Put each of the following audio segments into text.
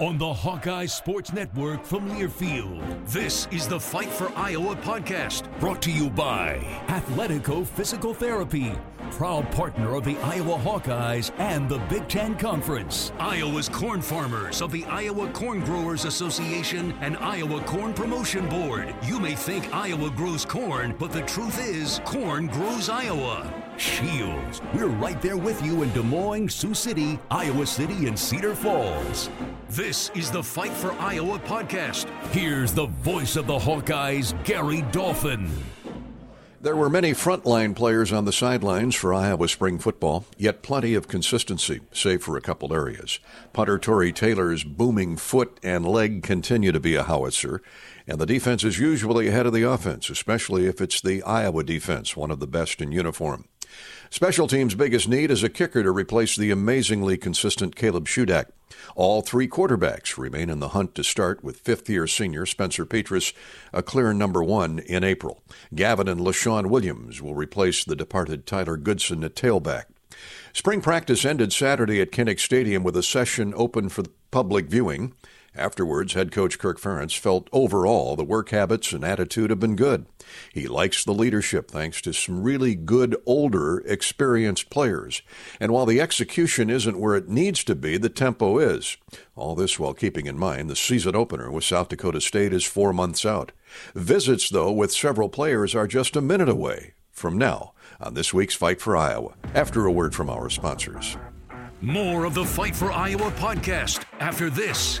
On the Hawkeye Sports Network from Learfield, this is the Fight for Iowa podcast, brought to you by Athletico Physical Therapy, proud partner of the Iowa Hawkeyes and the Big Ten Conference. Iowa's corn farmers of the Iowa Corn Growers Association and Iowa Corn Promotion Board. You may think Iowa grows corn, but the truth is, corn grows Iowa. Shields. We're right there with you in Des Moines, Sioux City, Iowa City, and Cedar Falls. This is the Fight for Iowa podcast. Here's the voice of the Hawkeyes, Gary Dolphin. There were many frontline players on the sidelines for Iowa spring football, yet plenty of consistency, save for a couple areas. Punter Tory Taylor's booming foot and leg continue to be a howitzer, and the defense is usually ahead of the offense, especially if it's the Iowa defense, one of the best in uniform. Special teams' biggest need is a kicker to replace the amazingly consistent Caleb Shudak. All three quarterbacks remain in the hunt to start, with fifth year senior Spencer Petras a clear number one in April. Gavin and Leshon Williams will replace the departed Tyler Goodson at tailback. Spring practice ended Saturday at Kinnick Stadium with a session open for public viewing. Afterwards, head coach Kirk Ferentz felt overall the work habits and attitude have been good. He likes the leadership thanks to some really good, older, experienced players. And while the execution isn't where it needs to be, the tempo is. All this while keeping in mind the season opener with South Dakota State is four months out. Visits, though, with several players are just a minute away from now on this week's Fight for Iowa, after a word from our sponsors. More of the Fight for Iowa podcast after this.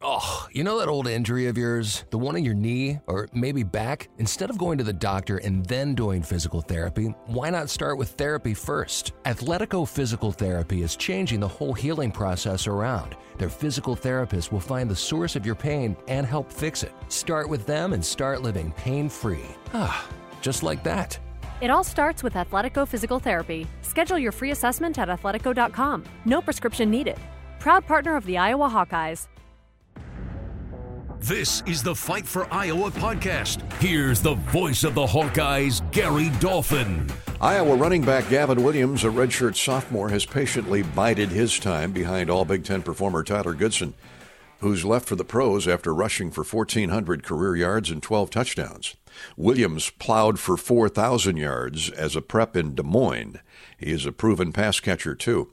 Oh, you know that old injury of yours? The one in your knee or maybe back? Instead of going to the doctor and then doing physical therapy, why not start with therapy first? Athletico Physical Therapy is changing the whole healing process around. Their physical therapist will find the source of your pain and help fix it. Start with them and start living pain free. Ah, just like that. It all starts with Athletico Physical Therapy. Schedule your free assessment at athletico.com. No prescription needed. Proud partner of the Iowa Hawkeyes. This is the Fight for Iowa podcast. Here's the voice of the Hawkeyes, Gary Dolphin. Iowa running back Gavin Williams, a redshirt sophomore, has patiently bided his time behind all Big Ten performer Tyler Goodson, who's left for the pros after rushing for 1,400 career yards and 12 touchdowns. Williams plowed for 4,000 yards as a prep in Des Moines. He is a proven pass catcher, too.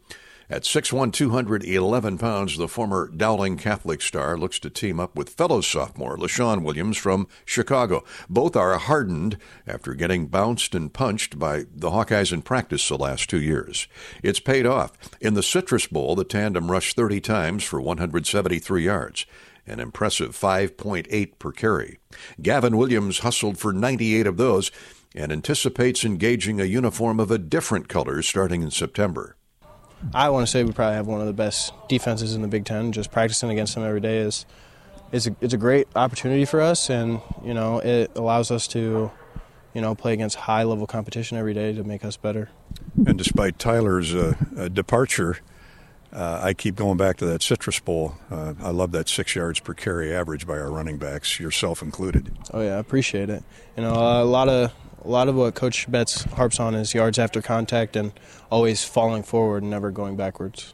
At 6'1, 211 pounds, the former Dowling Catholic star looks to team up with fellow sophomore Leshon Williams from Chicago. Both are hardened after getting bounced and punched by the Hawkeyes in practice the last two years. It's paid off. In the Citrus Bowl, the tandem rushed 30 times for 173 yards an impressive 5.8 per carry. Gavin Williams hustled for 98 of those and anticipates engaging a uniform of a different color starting in September. I want to say we probably have one of the best defenses in the Big Ten. Just practicing against them every day is is a, it's a great opportunity for us, and you know it allows us to you know play against high level competition every day to make us better. And despite Tyler's uh, uh, departure, uh, I keep going back to that Citrus Bowl. Uh, I love that six yards per carry average by our running backs, yourself included. Oh yeah, I appreciate it. You know, a lot of a lot of what Coach Betts harps on is yards after contact and always falling forward and never going backwards.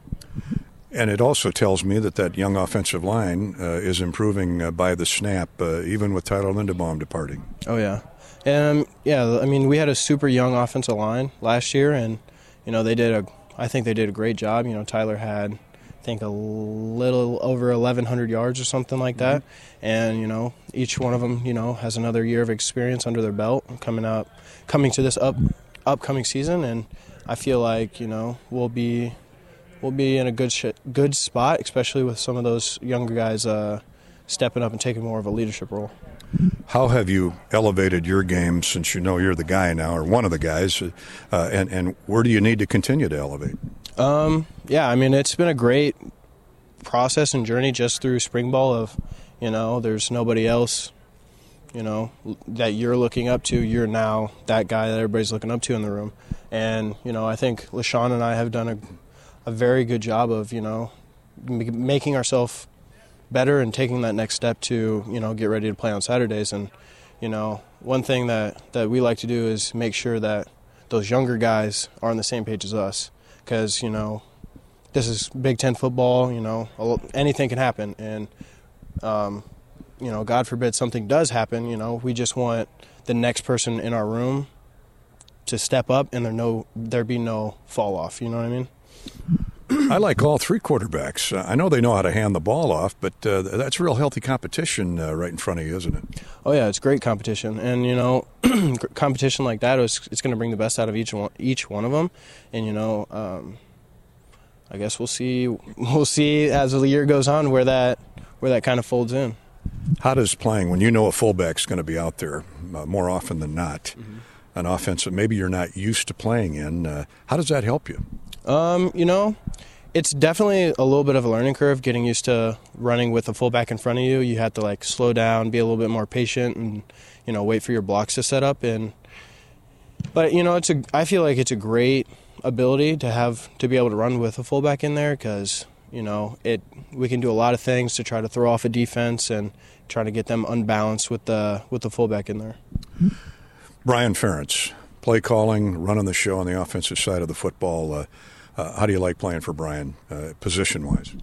And it also tells me that that young offensive line uh, is improving uh, by the snap, uh, even with Tyler Linderbaum departing. Oh yeah, and um, yeah. I mean, we had a super young offensive line last year, and you know they did a. I think they did a great job. You know, Tyler had I think a little over 1,100 yards or something like that. Mm-hmm. And you know, each one of them, you know, has another year of experience under their belt coming up, coming to this up upcoming season. And I feel like you know we'll be we'll be in a good sh- good spot, especially with some of those younger guys uh, stepping up and taking more of a leadership role. How have you elevated your game since you know you're the guy now, or one of the guys, uh, and and where do you need to continue to elevate? Um, yeah, I mean, it's been a great process and journey just through spring ball of, you know, there's nobody else, you know, that you're looking up to. You're now that guy that everybody's looking up to in the room. And, you know, I think Leshon and I have done a, a very good job of, you know, making ourselves better and taking that next step to, you know, get ready to play on Saturdays. And, you know, one thing that, that we like to do is make sure that those younger guys are on the same page as us because you know this is Big Ten football. You know anything can happen, and um, you know God forbid something does happen. You know we just want the next person in our room to step up, and there no there be no fall off. You know what I mean? I like all three quarterbacks. Uh, I know they know how to hand the ball off, but uh, that's real healthy competition uh, right in front of you, isn't it? Oh yeah, it's great competition, and you know, competition like that is it's going to bring the best out of each one, each one of them, and you know, um, I guess we'll see we'll see as the year goes on where that where that kind of folds in. How does playing when you know a fullback's going to be out there uh, more often than not, mm-hmm. an offense that maybe you're not used to playing in? Uh, how does that help you? Um, you know, it's definitely a little bit of a learning curve getting used to running with a fullback in front of you. You have to like slow down, be a little bit more patient, and you know wait for your blocks to set up. And but you know it's a I feel like it's a great ability to have to be able to run with a fullback in there because you know it we can do a lot of things to try to throw off a defense and try to get them unbalanced with the with the fullback in there. Brian Ferentz, play calling, running the show on the offensive side of the football. Uh, uh, how do you like playing for Brian, uh, position wise?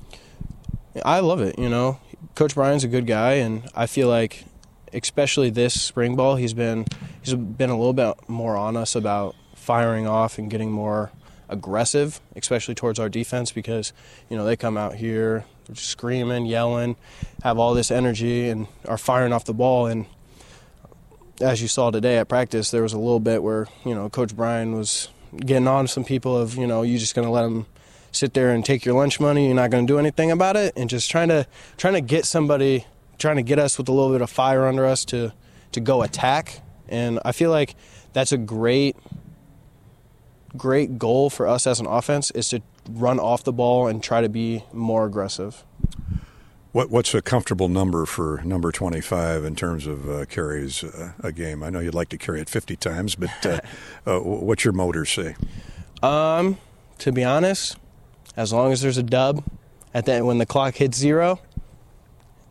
I love it. You know, Coach Brian's a good guy, and I feel like, especially this spring ball, he's been he's been a little bit more on us about firing off and getting more aggressive, especially towards our defense, because you know they come out here screaming, yelling, have all this energy, and are firing off the ball. And as you saw today at practice, there was a little bit where you know Coach Brian was getting on some people of you know you just going to let them sit there and take your lunch money. You're not going to do anything about it, and just trying to trying to get somebody, trying to get us with a little bit of fire under us to to go attack. And I feel like that's a great great goal for us as an offense is to run off the ball and try to be more aggressive. What, what's a comfortable number for number 25 in terms of uh, carries uh, a game? I know you'd like to carry it 50 times, but uh, uh what's your motors say? Um, to be honest, as long as there's a dub at the when the clock hits zero,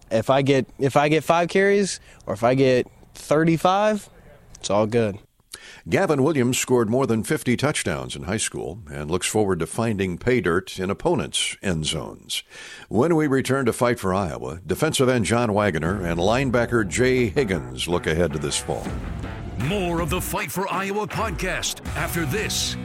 if I get if I get five carries or if I get 35, it's all good. Gavin Williams scored more than 50 touchdowns in high school and looks forward to finding pay dirt in opponents' end zones. When we return to Fight for Iowa, defensive end John Waggoner and linebacker Jay Higgins look ahead to this fall. More of the Fight for Iowa podcast after this.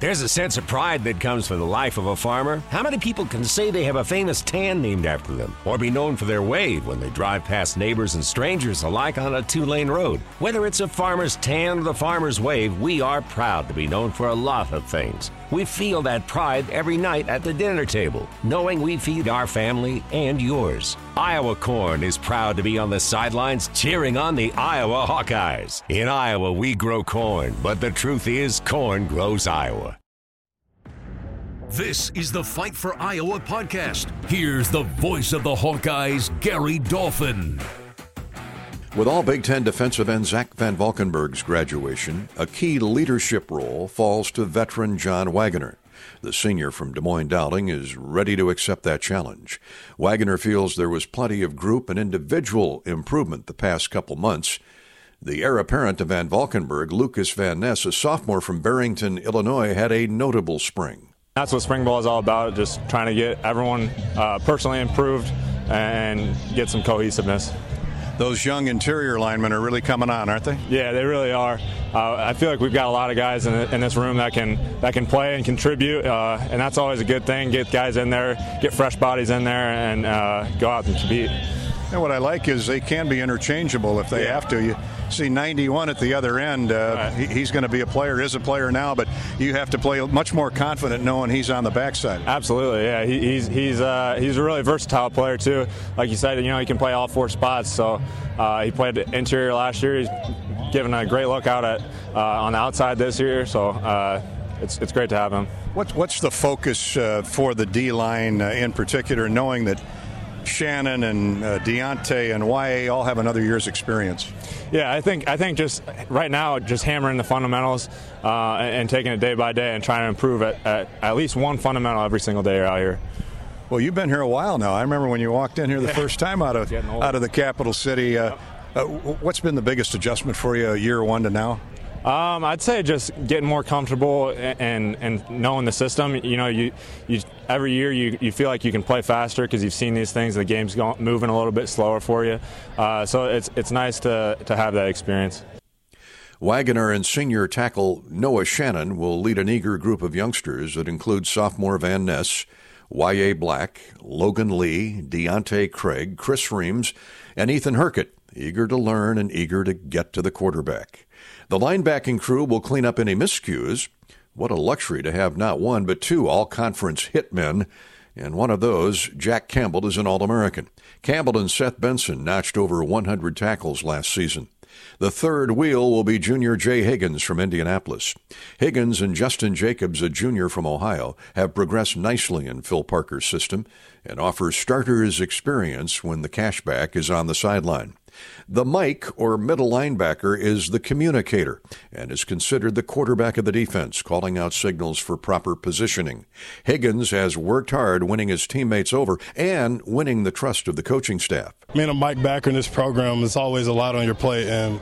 There's a sense of pride that comes from the life of a farmer. How many people can say they have a famous tan named after them, or be known for their wave when they drive past neighbors and strangers alike on a two lane road? Whether it's a farmer's tan or the farmer's wave, we are proud to be known for a lot of things. We feel that pride every night at the dinner table, knowing we feed our family and yours. Iowa Corn is proud to be on the sidelines cheering on the Iowa Hawkeyes. In Iowa, we grow corn, but the truth is, corn grows Iowa. This is the Fight for Iowa podcast. Here's the voice of the Hawkeyes, Gary Dolphin. With all Big Ten defensive end Zach VanValkenburg's graduation, a key leadership role falls to veteran John Waggoner. The senior from Des Moines Dowling is ready to accept that challenge. Waggoner feels there was plenty of group and individual improvement the past couple months. The heir apparent to VanValkenburg, Lucas Van Ness, a sophomore from Barrington, Illinois, had a notable spring. That's what spring ball is all about, just trying to get everyone uh, personally improved and get some cohesiveness. Those young interior linemen are really coming on, aren't they? Yeah, they really are. Uh, I feel like we've got a lot of guys in, in, this room that can that can play and contribute, uh, and that's always a good thing. Get guys in there, get fresh bodies in there, and uh, go out and compete. And what I like is they can be interchangeable if they yeah. have to. You see 91 at the other end. Uh, right. he, he's going to be a player, is a player now, but you have to play much more confident knowing he's on the backside. Absolutely, yeah. He, he's he's uh, he's a really versatile player too. Like you said, you know he can play all four spots. So uh, he played interior last year. He's given a great look out at uh, on the outside this year. So uh, it's it's great to have him. What's what's the focus uh, for the D line in particular, knowing that? Shannon and uh, Deontay and YA all have another year's experience. Yeah, I think I think just right now, just hammering the fundamentals uh, and, and, taking it day by day and trying to improve at, at, at least one fundamental every single day out here. Well, you've been here a while now. I remember when you walked in here the yeah. first time out of out of the capital city. Uh, uh, what's been the biggest adjustment for you, year one to now? Um, I'd say just getting more comfortable and and knowing the system. You know, you you every year you, you feel like you can play faster because you've seen these things. The game's going, moving a little bit slower for you, uh, so it's it's nice to to have that experience. Waggoner and senior tackle Noah Shannon will lead an eager group of youngsters that include sophomore Van Ness, Y.A. Black, Logan Lee, Deontay Craig, Chris Reams, and Ethan Hurkett, eager to learn and eager to get to the quarterback. The linebacking crew will clean up any miscues. What a luxury to have not one, but two all conference hitmen. And one of those, Jack Campbell, is an All American. Campbell and Seth Benson notched over 100 tackles last season. The third wheel will be junior Jay Higgins from Indianapolis. Higgins and Jestin Jacobs, a junior from Ohio, have progressed nicely in Phil Parker's system and offer starters experience when the cashback is on the sideline. The Mike, or middle linebacker, is the communicator and is considered the quarterback of the defense, calling out signals for proper positioning. Higgins has worked hard winning his teammates over and winning the trust of the coaching staff. Being a Mike backer in this program is always a lot on your plate, and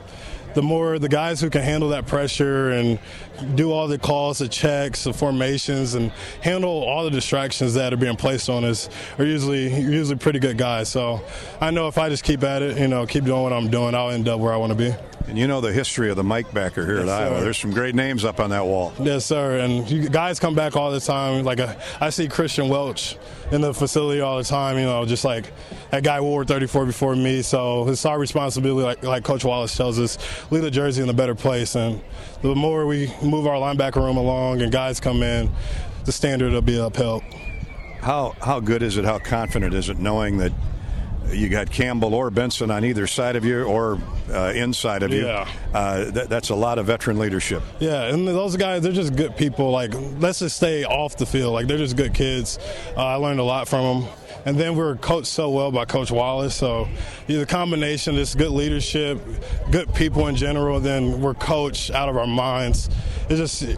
the more the guys who can handle that pressure and do all the calls, the checks, the formations, and handle all the distractions that are being placed on us are usually usually pretty good guys. So I know if I just keep at it, you know, keep doing what I'm doing, I'll end up where I want to be. And you know the history of the Mike backer here yes, at Iowa. Sir. There's some great names up on that wall. Yes, sir. And you guys come back all the time. Like a, I see Kristian Welch in the facility all the time. You know, just like that guy wore 34 before me. So it's our responsibility, like, like Coach Wallace tells us, leave the jersey in a better place. And the more we move our linebacker room along and guys come in, the standard will be upheld. How how good is it? How confident is it knowing that you got Campbell or Benson on either side of you or uh, inside of you? Yeah. Uh, that, that's a lot of veteran leadership. Yeah, and those guys, they're just good people. Like, let's just stay off the field. Like, they're just good kids. Uh, I learned a lot from them. And then we are coached so well by Coach Wallace. So, the combination of this good leadership, good people in general, then we're coached out of our minds. It's just,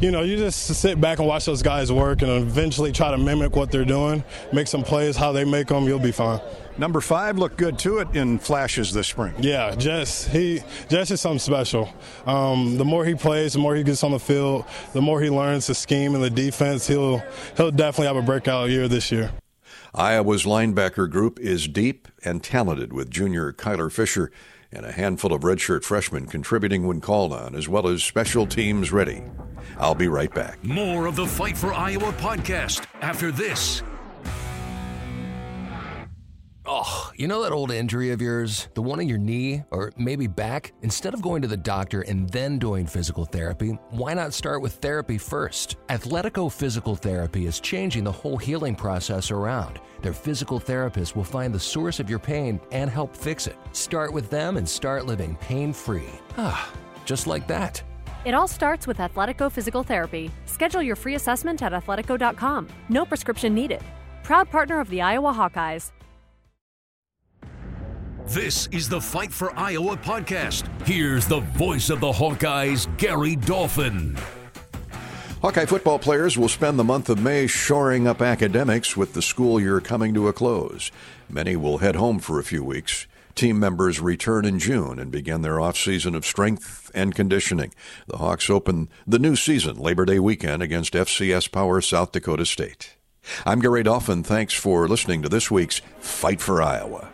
you know, you just sit back and watch those guys work and eventually try to mimic what they're doing, make some plays how they make them, you'll be fine. Number five looked good to it in flashes this spring. Yeah, Jess. He Jess is something special. Um, the more he plays, the more he gets on the field, the more he learns the scheme and the defense. He'll he'll definitely have a breakout year this year. Iowa's linebacker group is deep and talented with junior Kyler Fisher and a handful of redshirt freshmen contributing when called on, as well as special teams ready. I'll be right back. More of the Fight for Iowa podcast after this. Oh, you know that old injury of yours? The one in your knee or maybe back? Instead of going to the doctor and then doing physical therapy, why not start with therapy first? Athletico Physical Therapy is changing the whole healing process around. Their physical therapists will find the source of your pain and help fix it. Start with them and start living pain free. Ah, just like that. It all starts with Athletico Physical Therapy. Schedule your free assessment at athletico.com. No prescription needed. Proud partner of the Iowa Hawkeyes. This is the Fight for Iowa podcast. Here's the voice of the Hawkeyes, Gary Dolphin. Hawkeye football players will spend the month of May shoring up academics with the school year coming to a close. Many will head home for a few weeks. Team members return in June and begin their off-season of strength and conditioning. The Hawks open the new season Labor Day weekend against FCS Power South Dakota State. I'm Gary Dolphin. Thanks for listening to this week's Fight for Iowa.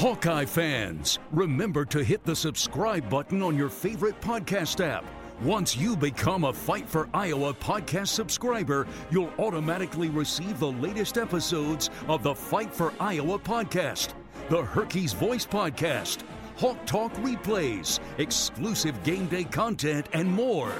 Hawkeye fans, remember to hit the subscribe button on your favorite podcast app. Once you become a Fight for Iowa podcast subscriber, you'll automatically receive the latest episodes of the Fight for Iowa podcast, the Herky's Voice podcast, Hawk Talk replays, exclusive game day content, and more.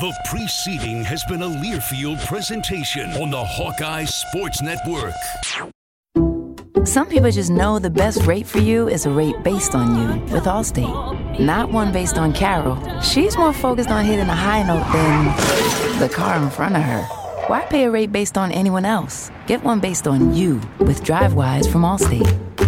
The preceding has been a Learfield presentation on the Hawkeye Sports Network. Some people just know the best rate for you is a rate based on you with Allstate, not one based on Carol. She's more focused on hitting a high note than the car in front of her. Why pay a rate based on anyone else? Get one based on you with DriveWise from Allstate.